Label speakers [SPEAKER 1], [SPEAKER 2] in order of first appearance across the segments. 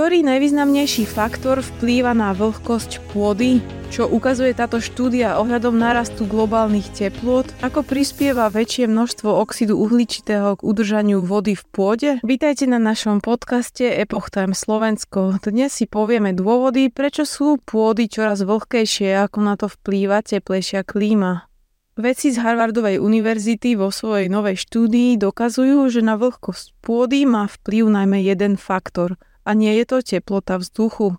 [SPEAKER 1] Ktorý najvýznamnejší faktor vplýva na vlhkosť pôdy? Čo ukazuje táto štúdia ohľadom narastu globálnych teplôt? Ako prispieva väčšie množstvo oxidu uhličitého k udržaniu vody v pôde? Vítajte na našom podcaste Epoch Time Slovensko. Dnes si povieme dôvody, prečo sú pôdy čoraz vlhkejšie, ako na to vplýva teplejšia klíma. Vedci z Harvardovej univerzity vo svojej novej štúdii dokazujú, že na vlhkosť pôdy má vplyv najmä jeden faktor – a nie je to teplota vzduchu.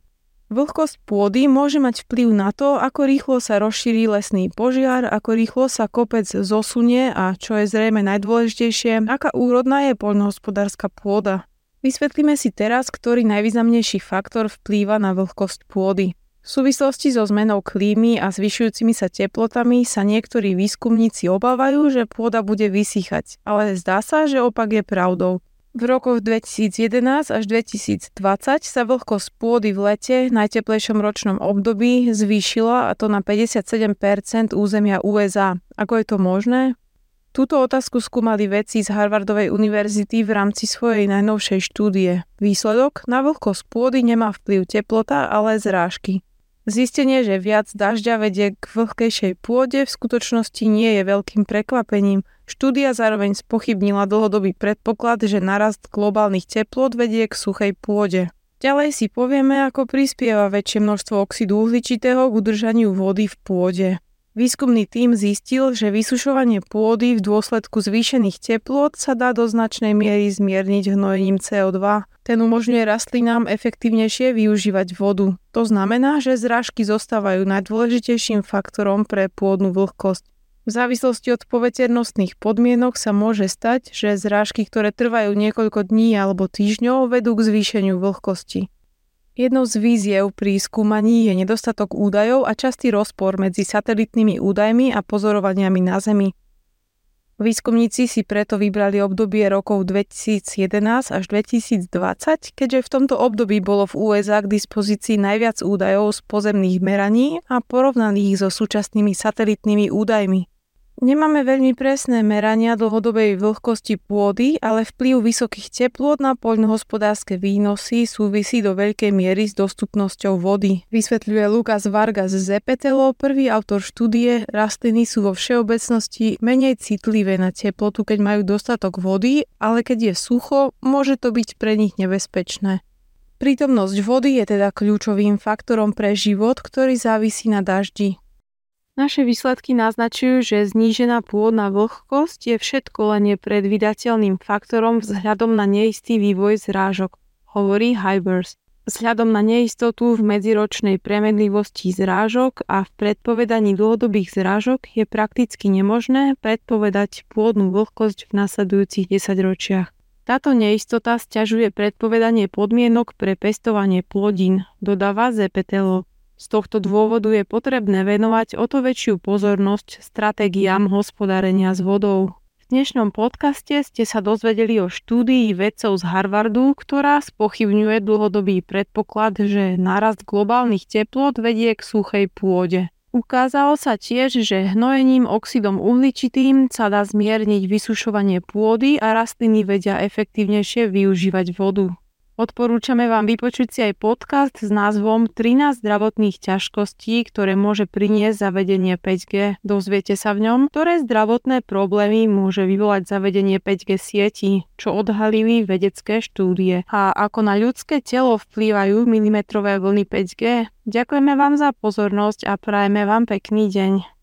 [SPEAKER 1] Vlhkosť pôdy môže mať vplyv na to, ako rýchlo sa rozšíri lesný požiar, ako rýchlo sa kopec zosunie a čo je zrejme najdôležitejšie, aká úrodná je poľnohospodárska pôda. Vysvetlíme si teraz, ktorý najvýznamnejší faktor vplýva na vlhkosť pôdy. V súvislosti so zmenou klímy a zvyšujúcimi sa teplotami sa niektorí výskumníci obávajú, že pôda bude vysychať, ale zdá sa, že opak je pravdou. V rokoch 2011 až 2020 sa vlhkosť pôdy v lete, najteplejšom ročnom období, zvýšila a to na 57% územia USA. Ako je to možné? Túto otázku skúmali vedci z Harvardovej univerzity v rámci svojej najnovšej štúdie. Výsledok? Na vlhkosť pôdy nemá vplyv teplota, ale zrážky. Zistenie, že viac dažďa vedie k vlhkejšej pôde, v skutočnosti nie je veľkým prekvapením. Štúdia zároveň spochybnila dlhodobý predpoklad, že narast globálnych teplot vedie k suchej pôde. Ďalej si povieme, ako prispieva väčšie množstvo oxidu uhličitého k udržaniu vody v pôde. Výskumný tím zistil, že vysušovanie pôdy v dôsledku zvýšených teplôt sa dá do značnej miery zmierniť hnojením CO2. Ten umožňuje rastlinám efektívnejšie využívať vodu. To znamená, že zrážky zostávajú najdôležitejším faktorom pre pôdnu vlhkosť. V závislosti od poveternostných podmienok sa môže stať, že zrážky, ktoré trvajú niekoľko dní alebo týždňov, vedú k zvýšeniu vlhkosti. Jednou z víziev pri skúmaní je nedostatok údajov a častý rozpor medzi satelitnými údajmi a pozorovaniami na Zemi. Výskumníci si preto vybrali obdobie rokov 2011 až 2020, keďže v tomto období bolo v USA k dispozícii najviac údajov z pozemných meraní a porovnali ich so súčasnými satelitnými údajmi. Nemáme veľmi presné merania dlhodobej vlhkosti pôdy, ale vplyv vysokých teplôt na poľnohospodárske výnosy súvisí do veľkej miery s dostupnosťou vody. Vysvetľuje Lukas Vargas Zepetelo, prvý autor štúdie, rastliny sú vo všeobecnosti menej citlivé na teplotu, keď majú dostatok vody, ale keď je sucho, môže to byť pre nich nebezpečné. Prítomnosť vody je teda kľúčovým faktorom pre život, ktorý závisí na daždi. Naše výsledky naznačujú, že znížená pôdna vlhkosť je všetko len nepredvydateľným faktorom vzhľadom na neistý vývoj zrážok, hovorí Hybers. Vzhľadom na neistotu v medziročnej premenlivosti zrážok a v predpovedaní dlhodobých zrážok je prakticky nemožné predpovedať pôdnu vlhkosť v nasledujúcich desaťročiach. Táto neistota stiažuje predpovedanie podmienok pre pestovanie plodín, dodáva Zepetelo. Z tohto dôvodu je potrebné venovať o to väčšiu pozornosť stratégiám hospodárenia s vodou. V dnešnom podcaste ste sa dozvedeli o štúdii vedcov z Harvardu, ktorá spochybňuje dlhodobý predpoklad, že nárast globálnych teplot vedie k suchej pôde. Ukázalo sa tiež, že hnojením oxidom uhličitým sa dá zmierniť vysušovanie pôdy a rastliny vedia efektívnejšie využívať vodu. Odporúčame vám vypočuť si aj podcast s názvom 13 zdravotných ťažkostí, ktoré môže priniesť zavedenie 5G. Dozviete sa v ňom, ktoré zdravotné problémy môže vyvolať zavedenie 5G sieti, čo odhalili vedecké štúdie a ako na ľudské telo vplývajú milimetrové vlny 5G. Ďakujeme vám za pozornosť a prajeme vám pekný deň.